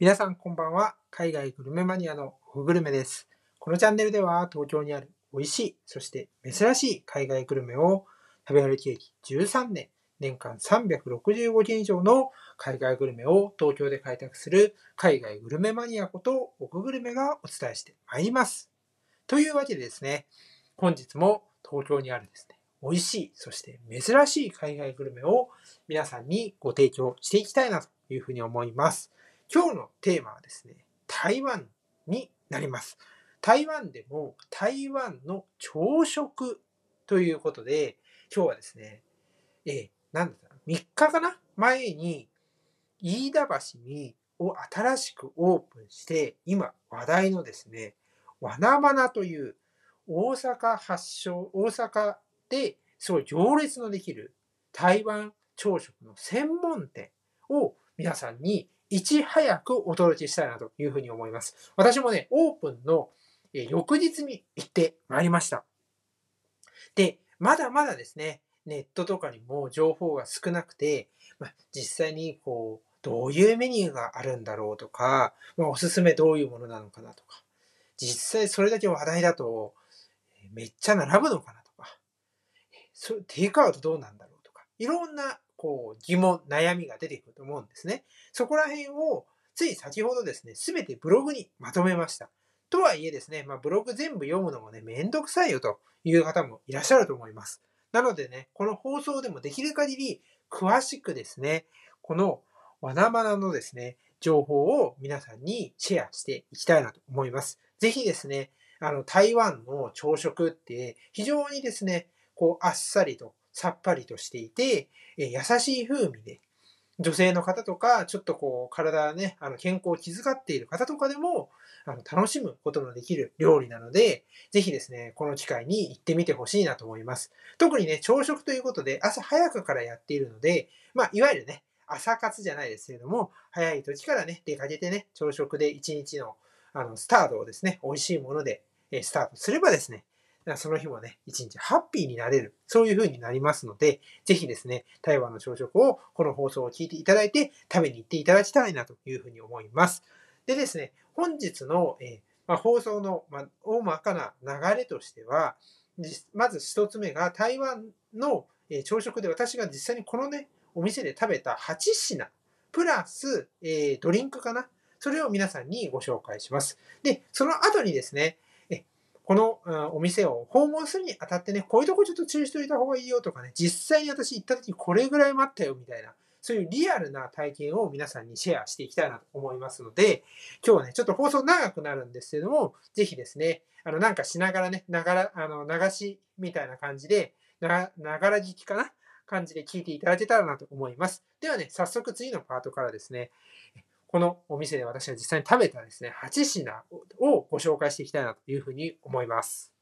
皆さんこんばんは。海外グルメマニアのオグルメです。このチャンネルでは東京にある美味しい、そして珍しい海外グルメを食べ歩き歴13年、年間365件以上の海外グルメを東京で開拓する海外グルメマニアことオググルメがお伝えしてまいります。というわけでですね、本日も東京にあるですね、美味しい、そして珍しい海外グルメを皆さんにご提供していきたいなというふうに思います。今日のテーマはですね、台湾になります。台湾でも台湾の朝食ということで、今日はですね、えー、なんだった？3日かな？前に飯田橋にを新しくオープンして、今話題のですね、わなまなという大阪発祥、大阪ですごい行列のできる台湾朝食の専門店を皆さんにいち早くお届けしたいなというふうに思います。私もね、オープンの翌日に行ってまいりました。で、まだまだですね、ネットとかにも情報が少なくて、ま、実際にこう、どういうメニューがあるんだろうとか、ま、おすすめどういうものなのかなとか、実際それだけ話題だと、めっちゃ並ぶのかなとか、テイクアウトどうなんだろうとか、いろんなこう疑問、悩みが出てくると思うんですね。そこら辺をつい先ほどですね、すべてブログにまとめました。とはいえですね、まあ、ブログ全部読むのもね、めんどくさいよという方もいらっしゃると思います。なのでね、この放送でもできる限り詳しくですね、このわなまなのですね、情報を皆さんにシェアしていきたいなと思います。ぜひですね、あの、台湾の朝食って非常にですね、こう、あっさりとさっぱりとしていて、え優しい風味で、女性の方とか、ちょっとこう、体ね、あの、健康を気遣っている方とかでも、あの、楽しむことのできる料理なので、ぜひですね、この機会に行ってみてほしいなと思います。特にね、朝食ということで、朝早くからやっているので、まあ、いわゆるね、朝活じゃないですけれども、早い時からね、出かけてね、朝食で一日の、あの、スタートをですね、美味しいもので、えスタートすればですね、その日もね、一日ハッピーになれる。そういう風になりますので、ぜひですね、台湾の朝食をこの放送を聞いていただいて食べに行っていただきたいなという風に思います。でですね、本日の、えー、まあ、放送の、まあ、大まかな流れとしては、まず一つ目が台湾の、え朝食で私が実際にこのね、お店で食べた8品、プラス、えー、ドリンクかな。それを皆さんにご紹介します。で、その後にですね、この、お店を訪問するにあたってね、こういうとこちょっと注意しておいた方がいいよとかね、実際に私行った時これぐらい待ったよみたいな、そういうリアルな体験を皆さんにシェアしていきたいなと思いますので、今日はね、ちょっと放送長くなるんですけども、ぜひですね、あの、なんかしながらね、ながら、あの、流しみたいな感じで、な、ながら聞きかな感じで聞いていただけたらなと思います。ではね、早速次のパートからですね、このお店で私が実際に食べたですね、8品をご紹介していきたいなというふうに思います。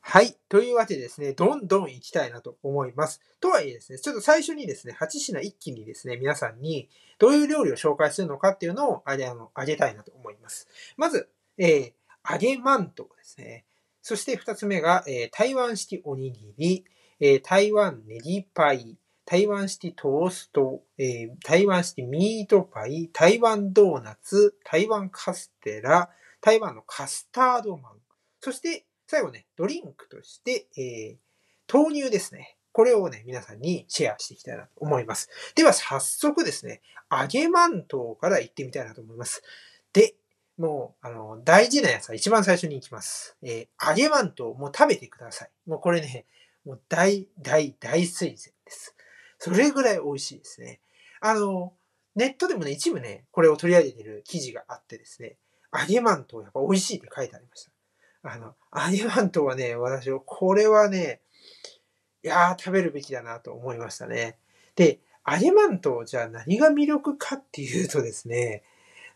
はい。というわけでですね、どんどん行きたいなと思います。とはいえですね、ちょっと最初にですね、8品一気にですね、皆さんにどういう料理を紹介するのかっていうのをあげあのあげたいなと思います。まず、えー、揚げマントですね。そして2つ目が、えー、台湾式おにぎり、えー、台湾ネギパイ、台湾式トースト、えー、台湾式ミートパイ、台湾ドーナツ、台湾カステラ、台湾のカスタードマン、そして最後ね、ドリンクとして、えー、豆乳ですね。これをね、皆さんにシェアしていきたいなと思います。では早速ですね、揚げマントから行ってみたいなと思います。で、もう、あの、大事なやつは一番最初に行きます。えー、揚げマントもう食べてください。もうこれね、もう大、大、大推薦です。それぐらい美味しいですね。あの、ネットでもね、一部ね、これを取り上げてる記事があってですね、揚げマントやっぱ美味しいって書いてありました。あの、揚げマントはね、私は、これはね、いやー、食べるべきだなと思いましたね。で、揚げマント、じゃあ何が魅力かっていうとですね、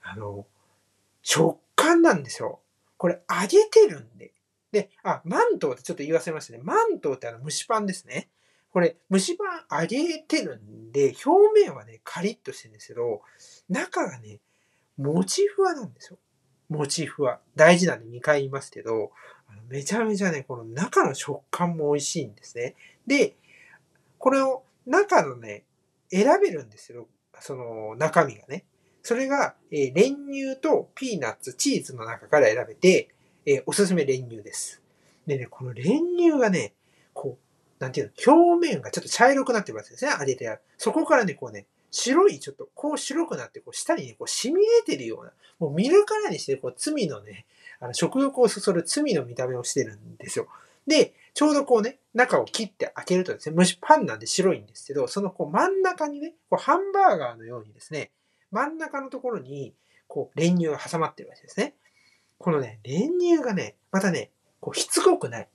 あの、食感なんですよ。これ揚げてるんで。で、あ、マントってちょっと言い忘れましたね。マントってあの蒸しパンですね。これ、蒸しパン揚げてるんで、表面はね、カリッとしてるんですけど、中がね、もちふわなんですよ。もちふわ。大事なんで2回言いますけど、めちゃめちゃね、この中の食感も美味しいんですね。で、これを中のね、選べるんですよ。その中身がね。それが、えー練乳とピーナッツ、チーズの中から選べて、えーおすすめ練乳です。でね、この練乳がね、なんていうの、表面がちょっと茶色くなってますですね、揚げてある。そこからね、こうね、白い、ちょっと、こう白くなって、こう、下にね、こう、染み出てるような、もう見るからにして、こう、罪のね、あの、食欲をそそる罪の見た目をしてるんですよ。で、ちょうどこうね、中を切って開けるとですね、蒸しパンなんで白いんですけど、そのこう真ん中にね、こうハンバーガーのようにですね、真ん中のところに、こう、練乳が挟まってるわけですね。このね、練乳がね、またね、こう、しつこくない。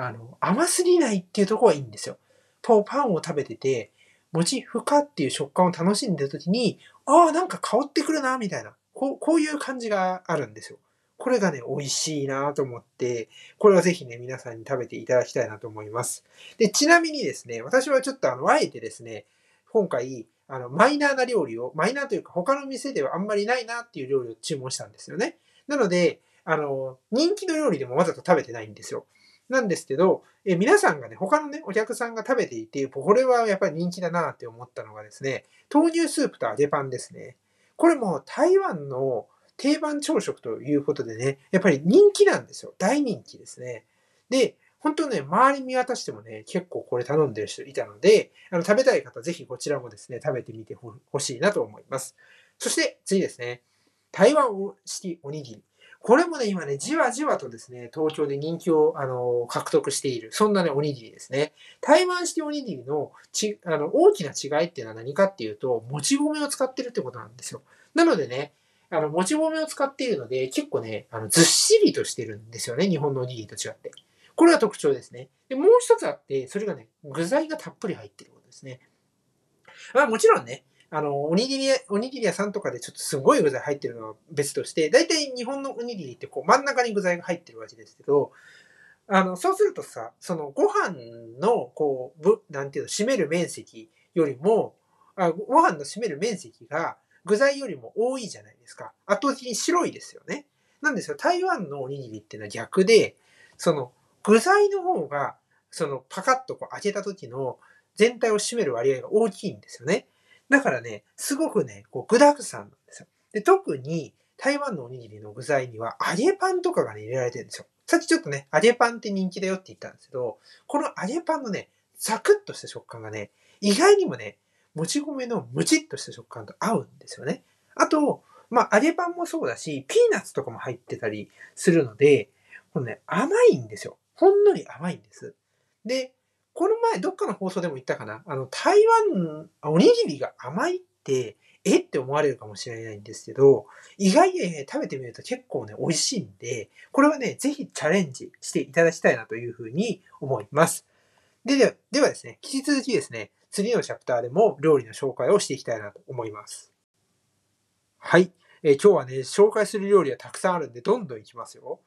あの、甘すぎないっていうところがいいんですよ。と、パンを食べてて、もちふかっていう食感を楽しんでるときに、ああ、なんか香ってくるな、みたいな。こう、こういう感じがあるんですよ。これがね、美味しいなと思って、これはぜひね、皆さんに食べていただきたいなと思います。で、ちなみにですね、私はちょっとあの、あえてですね、今回、あの、マイナーな料理を、マイナーというか他の店ではあんまりないなっていう料理を注文したんですよね。なので、あの、人気の料理でもわざと食べてないんですよ。なんですけど、え皆さんがね、他のね、お客さんが食べていて、これはやっぱり人気だなって思ったのがですね、豆乳スープと揚げパンですね。これも台湾の定番朝食ということでね、やっぱり人気なんですよ。大人気ですね。で、本当ね、周り見渡してもね、結構これ頼んでる人いたので、あの、食べたい方、ぜひこちらもですね、食べてみてほしいなと思います。そして、次ですね。台湾式おにぎり。これもね、今ね、じわじわとですね、東京で人気を、あの、獲得している、そんなね、おにぎりですね。台湾式おにぎりのち、あの、大きな違いっていうのは何かっていうと、もち米を使ってるってことなんですよ。なのでね、あの、もち米を使っているので、結構ね、あの、ずっしりとしてるんですよね、日本のおにぎりと違って。これが特徴ですね。で、もう一つあって、それがね、具材がたっぷり入ってることですね。まあもちろんね、あの、おにぎり屋、おにぎり屋さんとかでちょっとすごい具材入ってるのは別として、大体日本のおにぎりってこう真ん中に具材が入ってるわけですけど、あの、そうするとさ、そのご飯の、こう、ぶ、なんていうの、占める面積よりも、あご飯の占める面積が具材よりも多いじゃないですか。圧倒的に白いですよね。なんですよ、台湾のおにぎりっていうのは逆で、その、具材の方が、その、パカッとこう開けた時の全体を占める割合が大きいんですよね。だからね、すごくね、こう具沢山なんですよ。で、特に台湾のおにぎりの具材には揚げパンとかがね、入れられてるんですよ。さっきちょっとね、揚げパンって人気だよって言ったんですけど、この揚げパンのね、ザクッとした食感がね、意外にもね、もち米のムチッとした食感と合うんですよね。あと、まあ、揚げパンもそうだし、ピーナッツとかも入ってたりするので、このね、甘いんですよ。ほんのり甘いんです。で、この前どっかの放送でも言ったかな？あの、台湾、おにぎりが甘いって、えって思われるかもしれないんですけど、意外にね、食べてみると結構ね、美味しいんで、これはね、ぜひチャレンジしていただきたいなというふうに思います。で、ではではですね、引き続きですね、次のチャプターでも料理の紹介をしていきたいなと思います。はい。えー今日はね、紹介する料理はたくさんあるんで、どんどんいきますよ。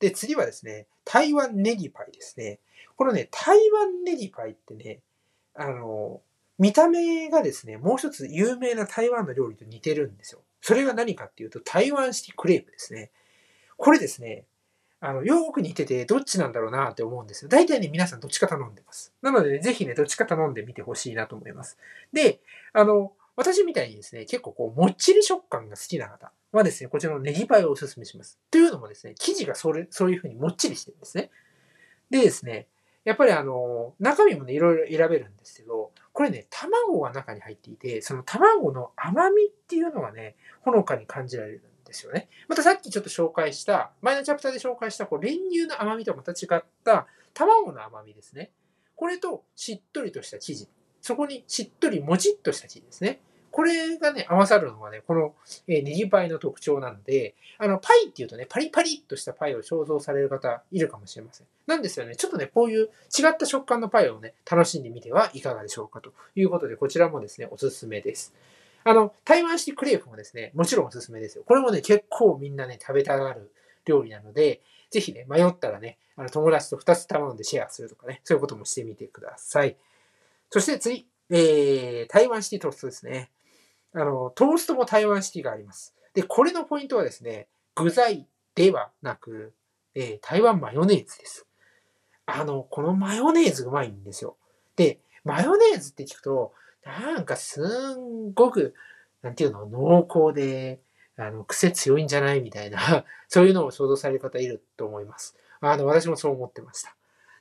で、次はですね、台湾ネギパイですね。このね、台湾ネギパイってね、あの、見た目がですね、もう一つ有名な台湾の料理と似てるんですよ。それが何かっていうと、台湾式クレープですね。これですね、あの、よーく似てて、どっちなんだろうなって思うんですよ。大体ね、皆さんどっちか頼んでます。なので、ね、ぜひね、どっちか頼んでみてほしいなと思います。で、あの、私みたいにですね、結構こう、もっちり食感が好きな方はですね、こちらのネギパイをお勧めします。というのもですね、生地がそれ、そういう風にもっちりしてるんですね。でですね、やっぱりあの、中身もね、いろいろ選べるんですけど、これね、卵が中に入っていて、その卵の甘みっていうのがね、ほのかに感じられるんですよね。またさっきちょっと紹介した、前のチャプターで紹介した、こう、練乳の甘みとはまた違った、卵の甘みですね。これと、しっとりとした生地。そこにしっとりもちっとした生地ですね。これがね、合わさるのがね、この、えーネギパイの特徴なので、あの、パイっていうとね、パリパリっとしたパイを想像される方いるかもしれません。なんですよね、ちょっとね、こういう違った食感のパイをね、楽しんでみてはいかがでしょうかということで、こちらもですね、おすすめです。あの、台湾式クレープもですね、もちろんおすすめですよ。これもね、結構みんなね、食べたがる料理なので、ぜひね、迷ったらね、あの友達と2つ頼んでシェアするとかね、そういうこともしてみてください。そして次、えー、台湾式トーストですね。あの、トーストも台湾式があります。で、これのポイントはですね、具材ではなく、えー台湾マヨネーズです。あの、このマヨネーズうまいんですよ。で、マヨネーズって聞くと、なんかすんごくなんていうの、濃厚で、あの、癖強いんじゃないみたいな、そういうのを想像される方いると思います。あの、私もそう思ってました。っ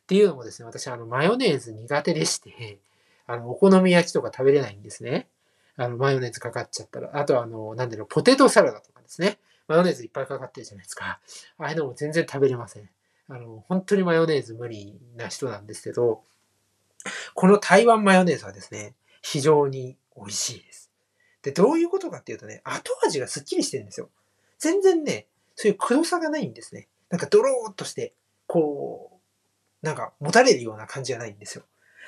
ていうのもですね、私、あの、マヨネーズ苦手でして、あの、お好み焼きとか食べれないんですね。あの、マヨネーズかかっちゃったら。あと、あの、なんだろう、ポテトサラダとかですね。マヨネーズいっぱいかかってるじゃないですか。ああいうのも全然食べれません。あの、本当にマヨネーズ無理な人なんですけど、この台湾マヨネーズはですね、非常に美味しいです。で、どういうことかっていうとね、後味がスッキリしてるんですよ。全然ね、そういう黒さがないんですね。なんかドローっとして、こう、なんか持たれるような感じがないんですよ。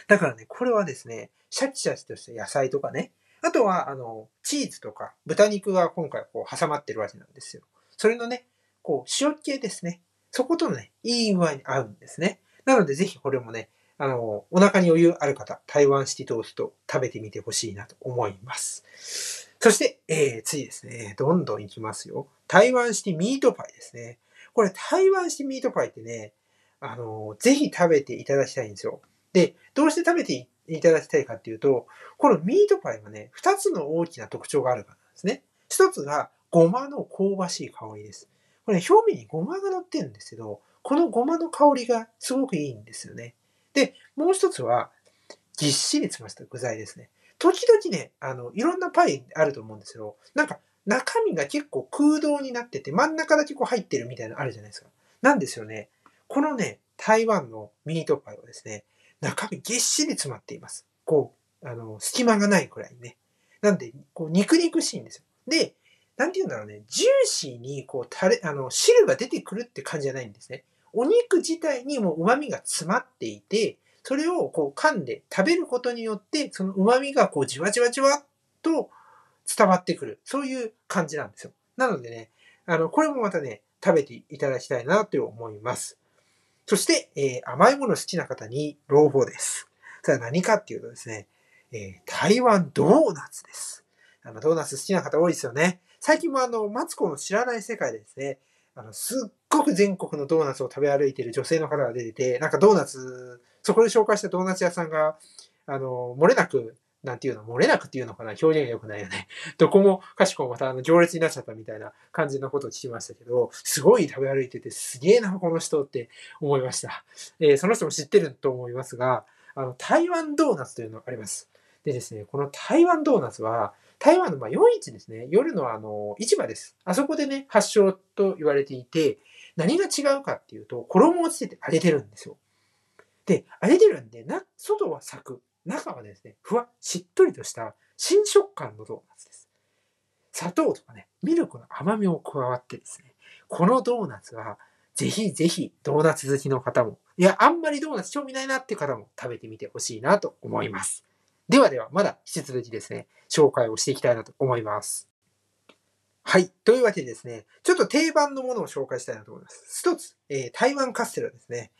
だからね、これはですね、シャキシャキとした野菜とかね、あとは、あの、チーズとか豚肉が今回こう挟まってるわけなんですよ。それのね、こう、塩気ですね。そことね、いい具合に合うんですね。なので、ぜひこれもね、あの、お腹に余裕ある方、台湾シティトースト食べてみてほしいなと思います。そして、えー、次ですね。どんどんいきますよ。台湾シティミートパイですね。これ、台湾シティミートパイってね、あの、ぜひ食べていただきたいんですよ。で、どうして食べていいただきたいかっていうと、このミートパイはね、二つの大きな特徴があるからなんですね。一つが、ごまの香ばしい香りです。これ、表面にごまが乗ってるんですけど、このごまの香りがすごくいいんですよね。で、もう一つは、ぎっしり詰まった具材ですね。時々ね、あの、いろんなパイあると思うんですけど、なんか、中身が結構空洞になってて、真ん中だけこう入ってるみたいなのあるじゃないですか。なんですよね。このね、台湾のミートパイはですね、中身ぎっしり詰まっています。こう、あの、隙間がないくらいね。なんで、こう、肉肉しいんですよ。で、なんて言うんだろうね、ジューシーに、こう、タレ、あの、汁が出てくるって感じじゃないんですね。お肉自体にもう旨味が詰まっていて、それをこう噛んで食べることによって、その旨味がこうじわじわじわっと伝わってくる。そういう感じなんですよ。なのでね、あの、これもまたね、食べていただきたいなと思います。そして、えー、甘いもの好きな方に朗報です。それは何かっていうとですね、えー、台湾ドーナツです。あの、ドーナツ好きな方多いですよね。最近もあの、マツコの知らない世界でですね、あの、すっごく全国のドーナツを食べ歩いている女性の方が出てて、なんかドーナツ、そこで紹介したドーナツ屋さんが、あの、漏れなく、なんていうの、漏れなくっていうのかな表現が良くないよね。どこもかしこもまたあの行列になっちゃったみたいな感じのことを聞きましたけど、すごい食べ歩いててすげえな、この人って思いました。えー、その人も知ってると思いますが、あの、台湾ドーナツというのがあります。でですね、この台湾ドーナツは、台湾のまあ夜市ですね。夜のあの、市場です。あそこでね、発祥と言われていて、何が違うかっていうと、衣をつけて揚げてるんですよ。で、揚げてるんで、な、外はサク、中はですね、ふわ、しっとりとした新食感のドーナツです。砂糖とかね、ミルクの甘みも加わってですね、このドーナツは、ぜひぜひドーナツ好きの方も、いや、あんまりドーナツ興味ないなって方も食べてみてほしいなと思います。ではでは、まだ引き続きですね、紹介をしていきたいなと思います。はい。というわけでですね、ちょっと定番のものを紹介したいなと思います。一つ、えー、台湾カステラですね。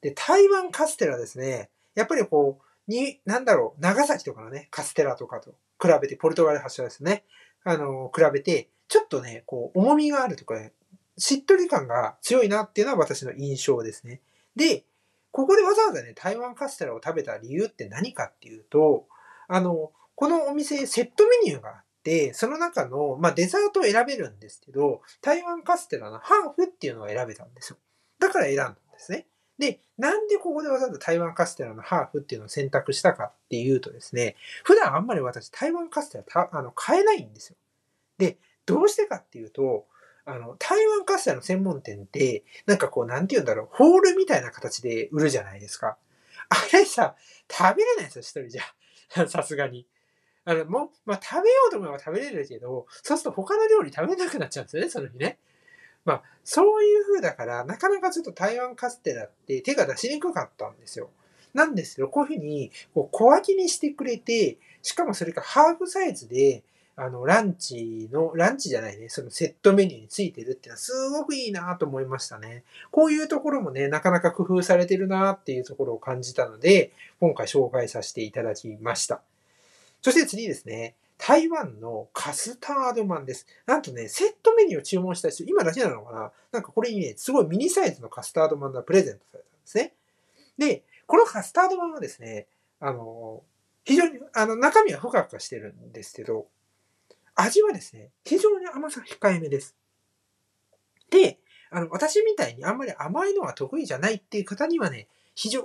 で、台湾カステラですね、やっぱりこう、に、なんだろう、長崎とかのね、カステラとかと比べて、ポルトガル発祥ですね。あの、比べて、ちょっとね、こう、重みがあるとか、ね、しっとり感が強いなっていうのは私の印象ですね。で、ここでわざわざね、台湾カステラを食べた理由って何かっていうと、あの、このお店セットメニューがあって、その中の、まあ、デザートを選べるんですけど、台湾カステラのハーフっていうのを選べたんですよ。だから選んだんですね。で、なんでここでわざわざ台湾カステラのハーフっていうのを選択したかっていうとですね、普段あんまり私台湾カステラたあの買えないんですよ。で、どうしてかっていうと、あの、台湾カステラの専門店って、なんかこう、なんて言うんだろう、ホールみたいな形で売るじゃないですか。あれさ、食べれないですよ、一人じゃ。さすがに。あの、もう、まあ、食べようと思えば食べれるけど、そうすると他の料理食べなくなっちゃうんですよね、その日ね。まあ、そういう風だから、なかなかちょっと台湾カステラって手が出しにくかったんですよ。なんですけど、こういう風に、こう、小分けにしてくれて、しかもそれがハーフサイズで、あの、ランチの、ランチじゃないね、そのセットメニューについてるっていうのはすごくいいなと思いましたね。こういうところもね、なかなか工夫されてるなっていうところを感じたので、今回紹介させていただきました。そして次ですね、台湾のカスタードマンです。なんとね、セットメニューを注文した人、今だけなのかな？なんかこれにね、すごいミニサイズのカスタードマンがプレゼントされたんですね。で、このカスタードマンはですね、あの、非常に、あの、中身はふかふかしてるんですけど、味はですね、非常に甘さ控えめです。で、あの、私みたいにあんまり甘いのが得意じゃないっていう方にはね、非常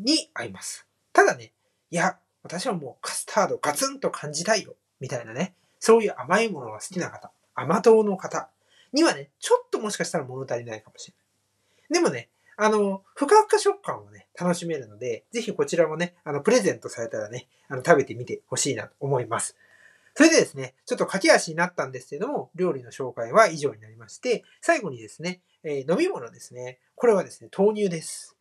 に合います。ただね、いや、私はもうカスタードガツンと感じたいよ、みたいなね、そういう甘いものが好きな方、甘党の方にはね、ちょっともしかしたら物足りないかもしれない。でもね、あの、ふかふか食感をね、楽しめるので、ぜひこちらもね、あの、プレゼントされたらね、あの、食べてみてほしいなと思います。それでですね、ちょっと駆け足になったんですけども、料理の紹介は以上になりまして、最後にですね、えー飲み物ですね。これはですね、豆乳です。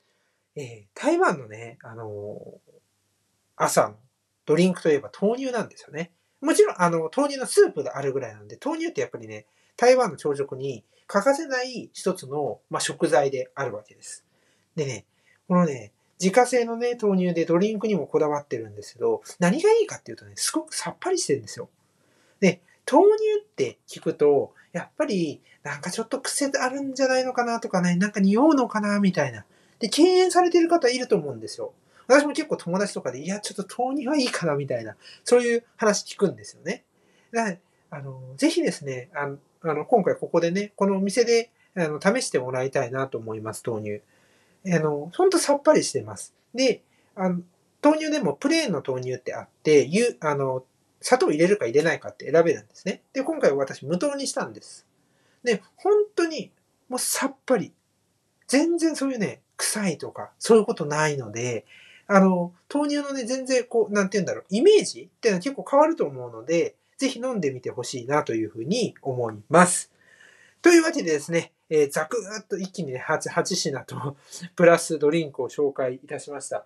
えー台湾のね、あのー朝のドリンクといえば豆乳なんですよね。もちろん、あの、豆乳のスープがあるぐらいなんで、豆乳ってやっぱりね、台湾の朝食に欠かせない一つの、まあ、食材であるわけです。でね、このね、自家製のね、豆乳でドリンクにもこだわってるんですけど、何がいいかっていうとね、すごくさっぱりしてるんですよ。で、豆乳って聞くと、やっぱり、なんかちょっと癖あるんじゃないのかなとかね、なんか匂うのかなみたいな。で、敬遠されてる方いると思うんですよ。私も結構友達とかで、いや、ちょっと豆乳はいいかなみたいな、そういう話聞くんですよね。だからあの、ぜひですね、あの、あの今回ここでね、このお店であの試してもらいたいなと思います、豆乳。あの、ほんとさっぱりしてます。で、あの豆乳でもプレーンの豆乳ってあって、ゆあの、砂糖入れるか入れないかって選べるんですね。で、今回私無糖にしたんです。で、本当にもうさっぱり。全然そういうね、臭いとか、そういうことないので、あの、豆乳のね、全然こう、なんて言うんだろう、イメージっていうのは結構変わると思うので、ぜひ飲んでみてほしいなというふうに思います。というわけでですね、えーざくーっと一気にね、8, 8品と、プラスドリンクを紹介いたしました。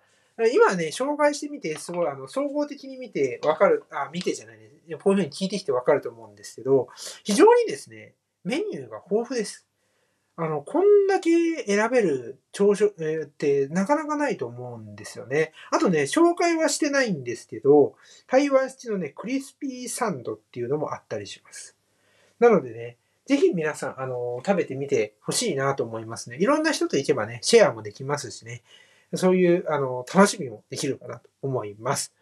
今ね、紹介してみて、すごい、あの、総合的に見てわかる、あ、見てじゃないね。こういうふうに聞いてきてわかると思うんですけど、非常にですね、メニューが豊富です。あの、こんだけ選べる朝食、えーってなかなかないと思うんですよね。あとね、紹介はしてないんですけど、台湾式のね、クリスピーサンドっていうのもあったりします。なのでね、ぜひ皆さん、あの、食べてみてほしいなと思いますね。いろんな人と行けばね、シェアもできますしね、そういう、あの、楽しみもできるかなと思います。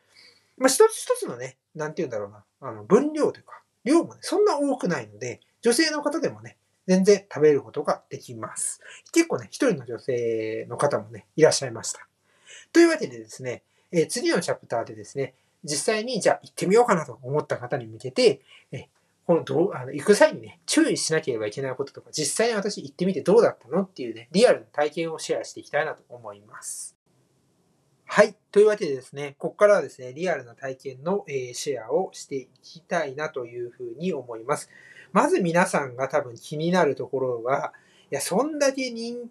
まあ、一つ一つのね、なんて言うんだろうな、あの、分量というか、量もね、そんな多くないので、女性の方でもね、全然食べることができます。結構ね、一人の女性の方もね、いらっしゃいました。というわけでですね、え次のチャプターでですね、実際にじゃあ行ってみようかなと思った方に向けて、えこのどうあの行く際にね、注意しなければいけないこととか、実際に私行ってみてどうだったのっていうね、リアルな体験をシェアしていきたいなと思います。はい。というわけでですね、ここからはですね、リアルな体験の、えシェアをしていきたいなというふうに思います。まず皆さんが多分気になるところは、いや、そんだけ人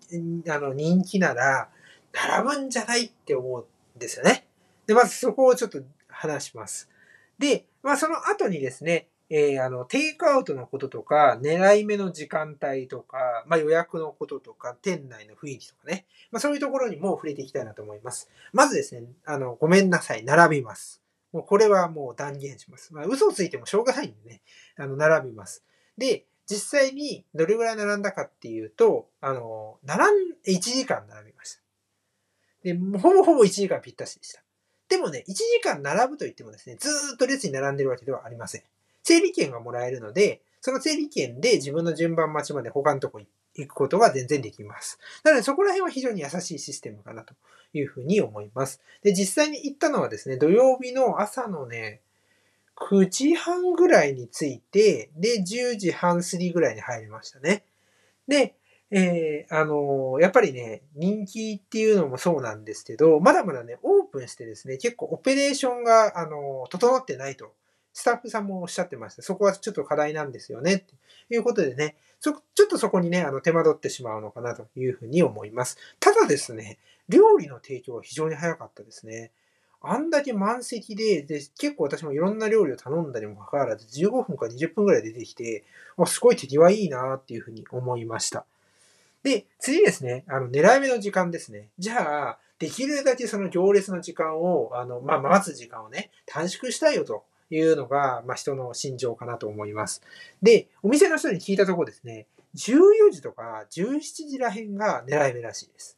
あの人気なら、並ぶんじゃないって思うんですよね。で、まずそこをちょっと話します。で、まあその後にですね、えーあの、テイクアウトのこととか、狙い目の時間帯とか、まあ予約のこととか、店内の雰囲気とかね、まあそういうところにも触れていきたいなと思います。まずですね、あの、ごめんなさい、並びます。もうこれはもう断言します。まあ嘘をついてもしょうがないんでね、あの、並びます。で、実際にどれぐらい並んだかっていうと、あの、並ん、1時間並びました。で、ほぼほぼ1時間ぴったしでした。でもね、1時間並ぶと言ってもですね、ずーっと列に並んでるわけではありません。整理券がもらえるので、その整理券で自分の順番待ちまで他のとこ行くことが全然できます。なのでそこら辺は非常に優しいシステムかなというふうに思います。で、実際に行ったのはですね、土曜日の朝のね、9時半ぐらいに着いて、で、10時半過ぎぐらいに入りましたね。で、えーあのーやっぱりね、人気っていうのもそうなんですけど、まだまだね、オープンしてですね、結構オペレーションが、あのー整ってないと、スタッフさんもおっしゃってました。そこはちょっと課題なんですよね、っていうことでね、そちょっとそこにね、あの、手間取ってしまうのかなというふうに思います。ただですね、料理の提供は非常に早かったですね。あんだけ満席で、で、結構私もいろんな料理を頼んだにもかかわらず、15分か20分ぐらい出てきて、あすごい手際いいなっていうふうに思いました。で、次ですね、あの、狙い目の時間ですね。じゃあ、できるだけその行列の時間を、あの、まあ、待つ時間をね、短縮したいよというのが、まあ、人の心情かなと思います。で、お店の人に聞いたところですね、14時とか17時らへんが狙い目らしいです。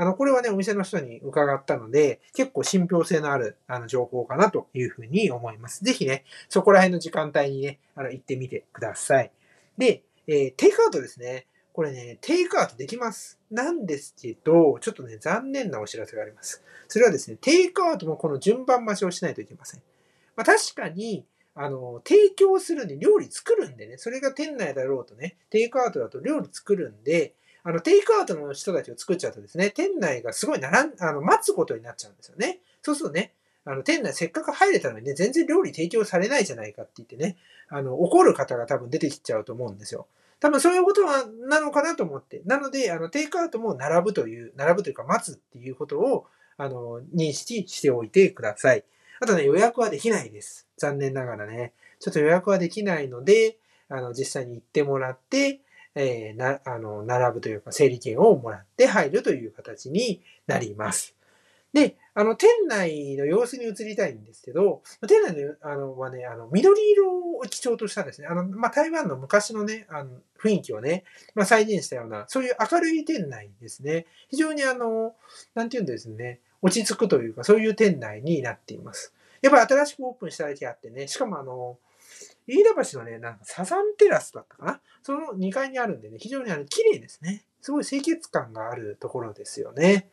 あの、これはね、お店の人に伺ったので、結構信憑性のある、あの、情報かなというふうに思います。ぜひね、そこら辺の時間帯にね、あの、行ってみてください。で、えー、テイクアウトですね。これね、テイクアウトできます。なんですけど、ちょっとね、残念なお知らせがあります。それはですね、テイクアウトもこの順番待ちをしないといけません。まあ、確かに、あの、提供するんで料理作るんでね、それが店内だろうとね、テイクアウトだと料理作るんで、あの、テイクアウトの人たちを作っちゃうとですね、店内がすごいならん、あの、待つことになっちゃうんですよね。そうするとね、あの、店内せっかく入れたのにね、全然料理提供されないじゃないかって言ってね、あの、怒る方が多分出てきちゃうと思うんですよ。多分そういうことは、なのかなと思って。なので、あの、テイクアウトも並ぶという、並ぶというか待つっていうことを、あの、認識しておいてください。あとね、予約はできないです。残念ながらね。ちょっと予約はできないので、あの、実際に行ってもらって、えー、な、あの、並ぶというか、整理券をもらって入るという形になります。で、あの、店内の様子に移りたいんですけど、店内の、あの、はね、あの、緑色を基調としたですね、あの、まあ、台湾の昔のね、あの、雰囲気をね、まあ、再現したような、そういう明るい店内ですね。非常にあの、なんていうんですね、落ち着くというか、そういう店内になっています。やっぱり新しくオープンしただけあってね、しかもあの、飯田橋のね、なんかサザンテラスだったかな？その2階にあるんでね、非常にあの綺麗ですね。すごい清潔感があるところですよね。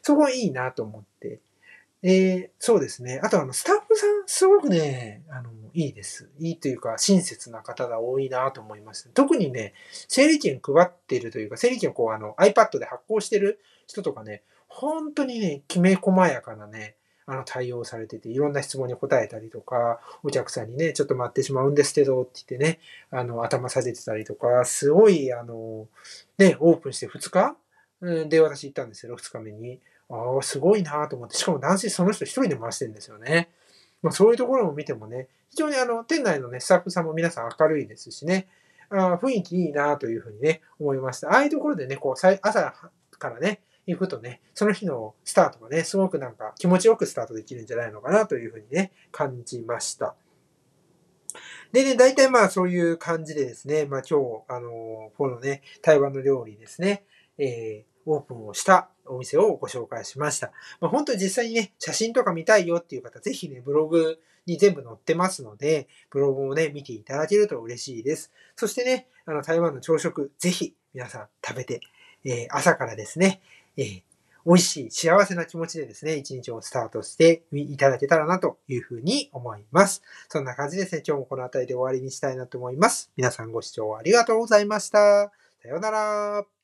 そこいいなと思って。えー、そうですね。あとあの、スタッフさん、すごくね、あの、いいです。いいというか、親切な方が多いなと思います。特にね、整理券配ってるというか、整理券をこう、あの、iPad で発行してる人とかね、本当にね、きめ細やかなね、あの、対応されてて、いろんな質問に答えたりとか、お客さんにね、ちょっと待ってしまうんですけど、って言ってね、あの、頭下げてたりとか、すごい、あの、ね、オープンして2日？で私行ったんですよ、2日目に。ああ、すごいなと思って、しかも男性その人一人で回してるんですよね。まあ、そういうところを見てもね、非常にあの、店内のね、スタッフさんも皆さん明るいですしね、あ雰囲気いいなというふうにね、思いました。ああいうところでね、こう、朝からね、行くとね、その日のスタートがね、すごくなんか気持ちよくスタートできるんじゃないのかなというふうにね、感じました。でね、大体まあそういう感じでですね、まあ今日、あのこのね、台湾の料理ですね、えー、オープンをしたお店をご紹介しました。まあ、本当に実際にね、写真とか見たいよっていう方、ぜひね、ブログに全部載ってますので、ブログをね、見ていただけると嬉しいです。そしてね、あの、台湾の朝食、ぜひ皆さん食べて、えー、朝からですね、えー、美味しい、幸せな気持ちでですね、一日をスタートしていただけたらなというふうに思います。そんな感じですね、今日もこの辺りで終わりにしたいなと思います。皆さんご視聴ありがとうございました。さようなら。